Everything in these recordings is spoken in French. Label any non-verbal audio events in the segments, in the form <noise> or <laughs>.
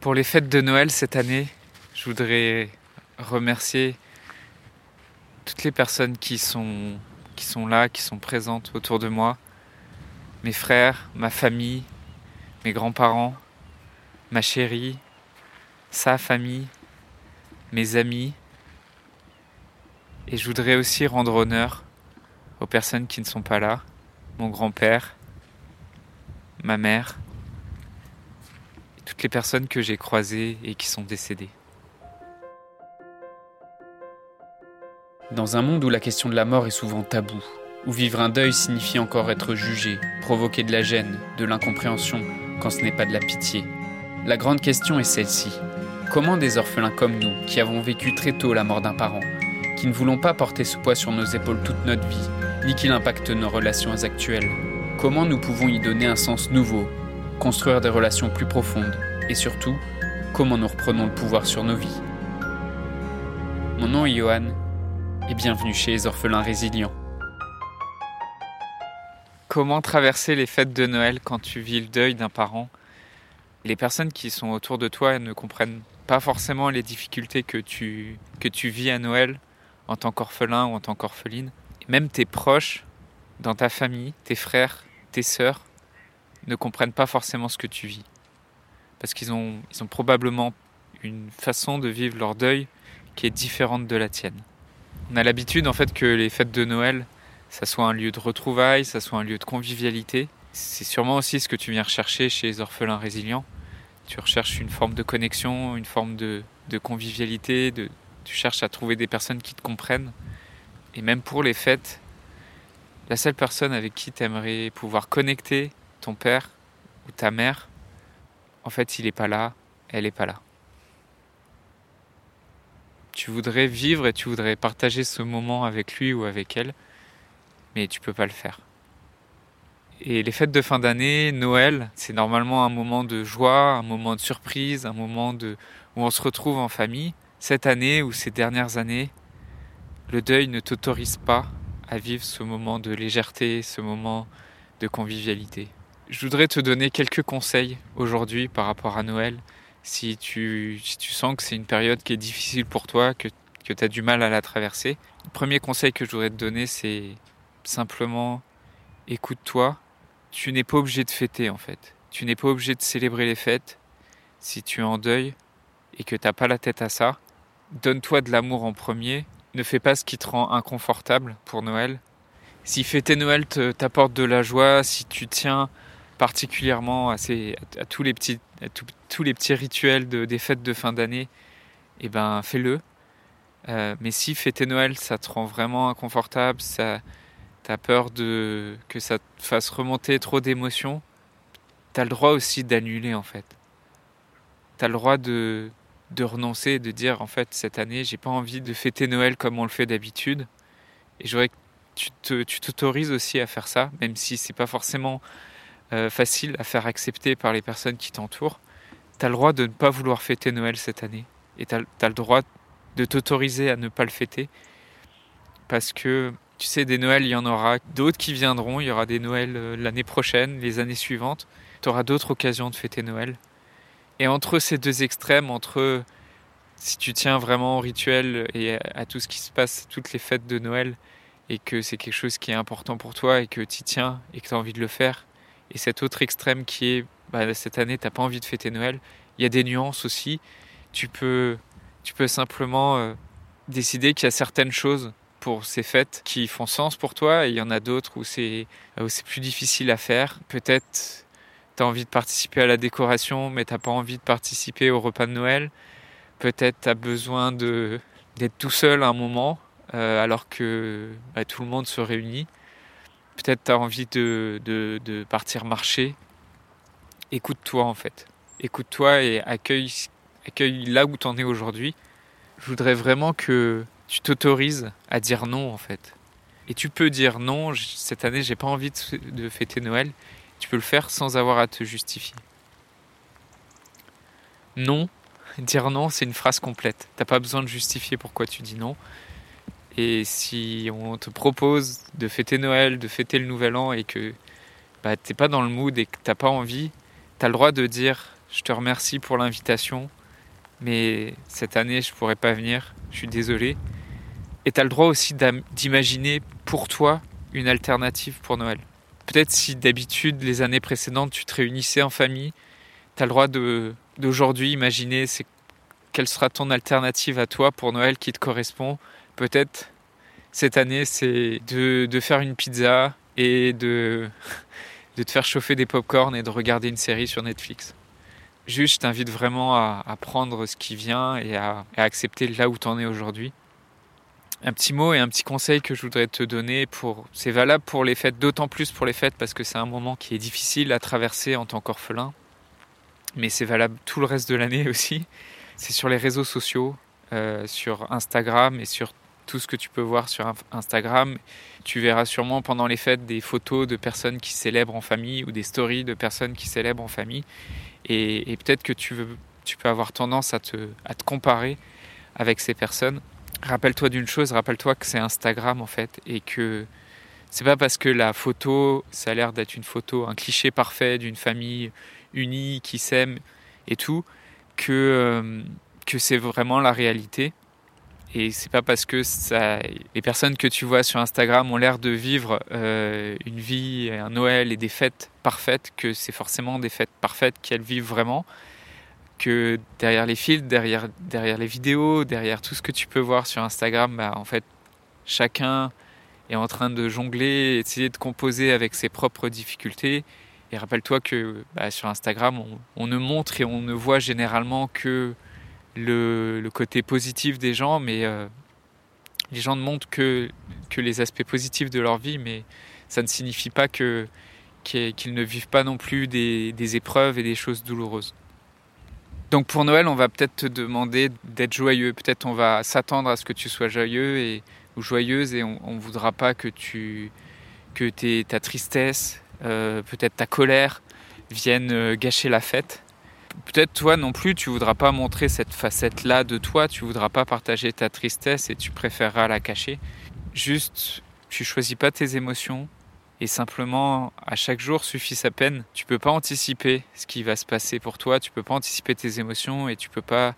Pour les fêtes de Noël cette année, je voudrais remercier toutes les personnes qui sont, là, qui sont présentes autour de moi. Mes frères, ma famille, mes grands-parents, ma chérie, sa famille, mes amis. Et je voudrais aussi rendre honneur aux personnes qui ne sont pas là, mon grand-père, ma mère, toutes les personnes que j'ai croisées et qui sont décédées. Dans un monde où la question de la mort est souvent taboue, où vivre un deuil signifie encore être jugé, provoquer de la gêne, de l'incompréhension, quand ce n'est pas de la pitié, la grande question est celle-ci. Comment des orphelins comme nous, qui avons vécu très tôt la mort d'un parent, qui ne voulons pas porter ce poids sur nos épaules toute notre vie, ni qu'il impacte nos relations actuelles, comment nous pouvons y donner un sens nouveau, construire des relations plus profondes, et surtout, comment nous reprenons le pouvoir sur nos vies. Mon nom est Johan, et bienvenue chez les orphelins résilients. Comment traverser les fêtes de Noël quand tu vis le deuil d'un parent? Les personnes qui sont autour de toi ne comprennent pas forcément les difficultés que tu, que tu vis à Noël en tant qu'orphelin ou en tant qu'orpheline. Même tes proches, dans ta famille, tes frères, tes sœurs, ne comprennent pas forcément ce que tu vis. Parce qu'ils ont, ils ont probablement une façon de vivre leur deuil qui est différente de la tienne. On a l'habitude en fait que les fêtes de Noël, ça soit un lieu de retrouvailles, ça soit un lieu de convivialité. C'est sûrement aussi ce que tu viens rechercher chez les orphelins résilients. Tu recherches une forme de connexion, une forme de, de convivialité, de, tu cherches à trouver des personnes qui te comprennent. Et même pour les fêtes, la seule personne avec qui tu aimerais pouvoir connecter, ton père ou ta mère, en fait, il n'est pas là, elle n'est pas là. Tu voudrais vivre et tu voudrais partager ce moment avec lui ou avec elle, mais tu peux pas le faire. Et les fêtes de fin d'année, Noël, c'est normalement un moment de joie, un moment de surprise, un moment de, où on se retrouve en famille. Cette année ou ces dernières années, le deuil ne t'autorise pas à vivre ce moment de légèreté, ce moment de convivialité. Je voudrais te donner quelques conseils aujourd'hui par rapport à Noël. Si tu, si tu sens que c'est une période qui est difficile pour toi, que, que tu as du mal à la traverser, le premier conseil que je voudrais te donner, c'est simplement écoute-toi. Tu n'es pas obligé de fêter en fait. Tu n'es pas obligé de célébrer les fêtes si tu es en deuil et que tu n'as pas la tête à ça. Donne-toi de l'amour en premier. Ne fais pas ce qui te rend inconfortable pour Noël. Si fêter Noël t'apporte de la joie, si tu tiens particulièrement à, tous, les petits, rituels de, des fêtes de fin d'année, eh ben fais-le. Euh, mais si fêter Noël, ça te rend vraiment inconfortable, ça, t'as peur de que ça te fasse remonter trop d'émotions, t'as le droit aussi d'annuler en fait. T'as le droit de, de renoncer, de dire en fait cette année j'ai pas envie de fêter Noël comme on le fait d'habitude. Et je voudrais que tu t'autorises aussi à faire ça, même si c'est pas forcément euh, facile à faire accepter par les personnes qui t'entourent. Tu as le droit de ne pas vouloir fêter Noël cette année. Et tu as, le droit de t'autoriser à ne pas le fêter. Parce que, tu sais, des Noëls, il y en aura d'autres qui viendront. Il y aura des Noëls euh, l'année prochaine, les années suivantes. Tu auras d'autres occasions de fêter Noël. Et entre ces deux extrêmes, entre si tu tiens vraiment au rituel et à tout ce qui se passe, toutes les fêtes de Noël, et que c'est quelque chose qui est important pour toi et que tu tiens et que tu as envie de le faire, et cet autre extrême qui est bah, cette année t'as pas envie de fêter Noël, il y a des nuances aussi. Tu peux, tu peux simplement euh, décider qu'il y a certaines choses pour ces fêtes qui font sens pour toi et il y en a d'autres où c'est où c'est plus difficile à faire. Peut-être tu as envie de participer à la décoration mais t'as pas envie de participer au repas de Noël. Peut-être tu as besoin de d'être tout seul un moment euh, alors que bah, tout le monde se réunit. Peut-être tu as envie de, de, partir marcher. Écoute-toi en fait. Écoute-toi et accueille, accueille là où tu en es aujourd'hui. Je voudrais vraiment que tu t'autorises à dire non en fait. Et tu peux dire non, cette année j'ai pas envie de, de fêter Noël. Tu peux le faire sans avoir à te justifier. Non, dire non, c'est une phrase complète. T'as pas besoin de justifier pourquoi tu dis non. Et si on te propose de fêter Noël, de fêter le Nouvel An et que bah, t'es pas dans le mood et que t'as pas envie, t'as le droit de dire je te remercie pour l'invitation, mais cette année, je pourrais pas venir, je suis désolé. Et tu as le droit aussi d'imaginer pour toi une alternative pour Noël. Peut-être si d'habitude, les années précédentes, tu te réunissais en famille, tu as le droit d'aujourd'hui imaginer quelle sera ton alternative à toi pour Noël qui te correspond. Peut-être cette année, c'est de, faire une pizza et de, <laughs> te faire chauffer des pop-corn et de regarder une série sur Netflix. Juste, je t'invite vraiment à, prendre ce qui vient et à, à accepter là où tu en es aujourd'hui. Un petit mot et un petit conseil que je voudrais te donner pour, c'est valable pour les fêtes, d'autant plus pour les fêtes parce que c'est un moment qui est difficile à traverser en tant qu'orphelin, mais c'est valable tout le reste de l'année <laughs> aussi. C'est sur les réseaux sociaux, euh, sur Instagram et sur tout ce que tu peux voir sur Instagram. Tu verras sûrement pendant les fêtes des photos de personnes qui célèbrent en famille ou des stories de personnes qui célèbrent en famille. Et, peut-être que tu peux avoir tendance à te, à te comparer avec ces personnes rappelle-toi d'une chose, rappelle-toi que c'est Instagram en fait et que c'est pas parce que la photo, ça a l'air d'être une photo, un cliché parfait d'une famille unie qui s'aime et tout, que, euh, que c'est vraiment la réalité. Et c'est pas parce que les personnes que tu vois sur Instagram ont l'air de vivre euh, une vie, un Noël et des fêtes parfaites que c'est forcément des fêtes parfaites qu'elles vivent vraiment que derrière les fils, derrière, derrière les vidéos, derrière tout ce que tu peux voir sur Instagram, bah, en fait, chacun est en train de jongler, essayer de composer avec ses propres difficultés. Et rappelle-toi que bah, sur Instagram, on, ne montre et on ne voit généralement que le, côté positif des gens, mais euh, les gens ne montrent que, les aspects positifs de leur vie, mais ça ne signifie pas que qu'ils ne vivent pas non plus des, épreuves et des choses douloureuses. Donc pour Noël, on va peut-être te demander d'être joyeux. Peut-être on va s'attendre à ce que tu sois joyeux ou joyeuse et on ne voudra pas que, tu, que ta tristesse, peut-être ta colère viennent euh, gâcher la fête. Peut-être toi non plus, tu voudras pas montrer cette facette-là de toi, tu voudras pas partager ta tristesse et tu préféreras la cacher. Juste, tu choisis pas tes émotions, et simplement à chaque jour suffit sa peine. Tu peux pas anticiper ce qui va se passer pour toi, tu peux pas anticiper tes émotions et tu peux pas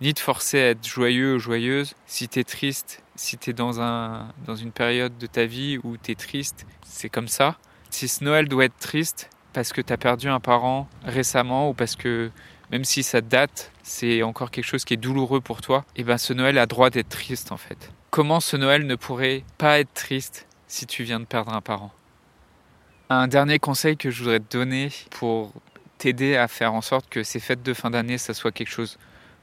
ni te forcer à être joyeux ou joyeuse. Si tu es triste, si tu es dans, un, dans une période de ta vie où tu es triste, c'est comme ça. Si ce Noël doit être triste parce que tu as perdu un parent récemment ou parce que même si ça date, c'est encore quelque chose qui est douloureux pour toi, et eh ben ce Noël a droit d'être triste en fait. Comment ce Noël ne pourrait pas être triste si tu viens de perdre un parent? Un dernier conseil que je voudrais te donner pour t'aider à faire en sorte que ces fêtes de fin d'année, ça soit quelque chose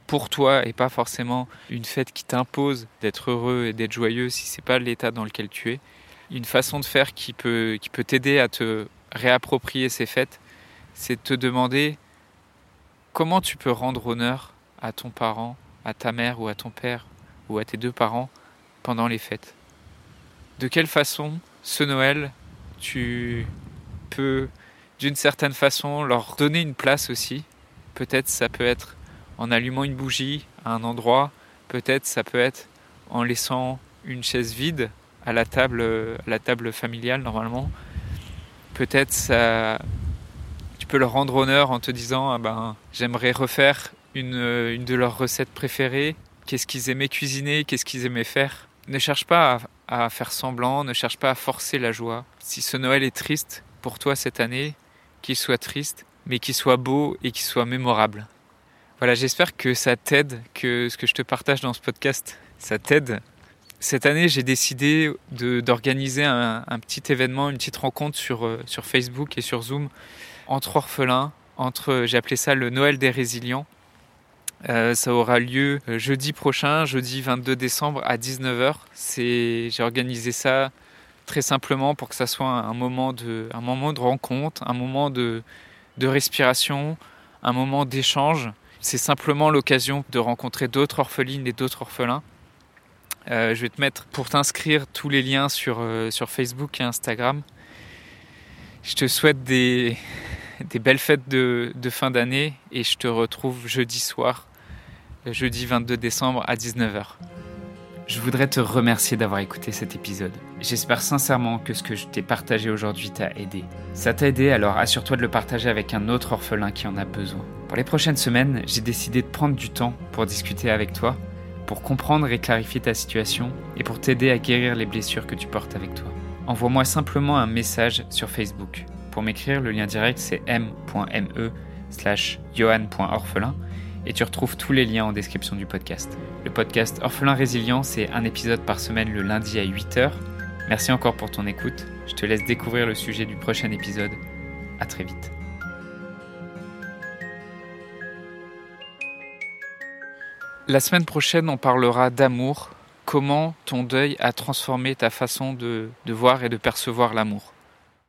pour toi et pas forcément une fête qui t'impose d'être heureux et d'être joyeux si c'est pas l'état dans lequel tu es. Une façon de faire qui peut, t'aider à te réapproprier ces fêtes, c'est de te demander comment tu peux rendre honneur à ton parent, à ta mère ou à ton père ou à tes deux parents pendant les fêtes. De quelle façon ce Noël tu peux d'une certaine façon leur donner une place aussi? Peut-être ça peut être en allumant une bougie à un endroit, peut-être ça peut être en laissant une chaise vide à la table, la table familiale normalement. Peut-être ça, tu peux leur rendre honneur en te disant ah ben j'aimerais refaire une, une de leurs recettes préférées. Qu'est-ce qu'ils aimaient cuisiner, qu'est-ce qu'ils aimaient faire? Ne cherche pas à à faire semblant, ne cherche pas à forcer la joie. Si ce Noël est triste pour toi cette année, qu'il soit triste, mais qu'il soit beau et qu'il soit mémorable. Voilà, j'espère que ça t'aide, que ce que je te partage dans ce podcast, ça t'aide. Cette année, j'ai décidé d'organiser un, petit événement, une petite rencontre sur, euh, sur Facebook et sur Zoom entre orphelins, entre, j'ai appelé ça le Noël des résilients. Euh, ça aura lieu euh, jeudi prochain, jeudi 22 décembre à 19h. J'ai organisé ça très simplement pour que ça soit un moment de, un moment de rencontre, un moment de, de respiration, un moment d'échange. C'est simplement l'occasion de rencontrer d'autres orphelines et d'autres orphelins. Euh, je vais te mettre pour t'inscrire tous les liens sur, euh, sur Facebook et Instagram. Je te souhaite des, des belles fêtes de, de fin d'année et je te retrouve jeudi soir jeudi 22 décembre à 19h. Je voudrais te remercier d'avoir écouté cet épisode. J'espère sincèrement que ce que je t'ai partagé aujourd'hui t'a aidé. Ça t'a aidé, alors assure-toi de le partager avec un autre orphelin qui en a besoin. Pour les prochaines semaines, j'ai décidé de prendre du temps pour discuter avec toi, pour comprendre et clarifier ta situation et pour t'aider à guérir les blessures que tu portes avec toi. Envoie-moi simplement un message sur Facebook. Pour m'écrire, le lien direct c'est m.me slash johan.orphelin et tu retrouves tous les liens en description du podcast. Le podcast Orphelin Résilient, c'est un épisode par semaine le lundi à 8h. Merci encore pour ton écoute. Je te laisse découvrir le sujet du prochain épisode. À très vite. La semaine prochaine, on parlera d'amour, comment ton deuil a transformé ta façon de, voir et de percevoir l'amour?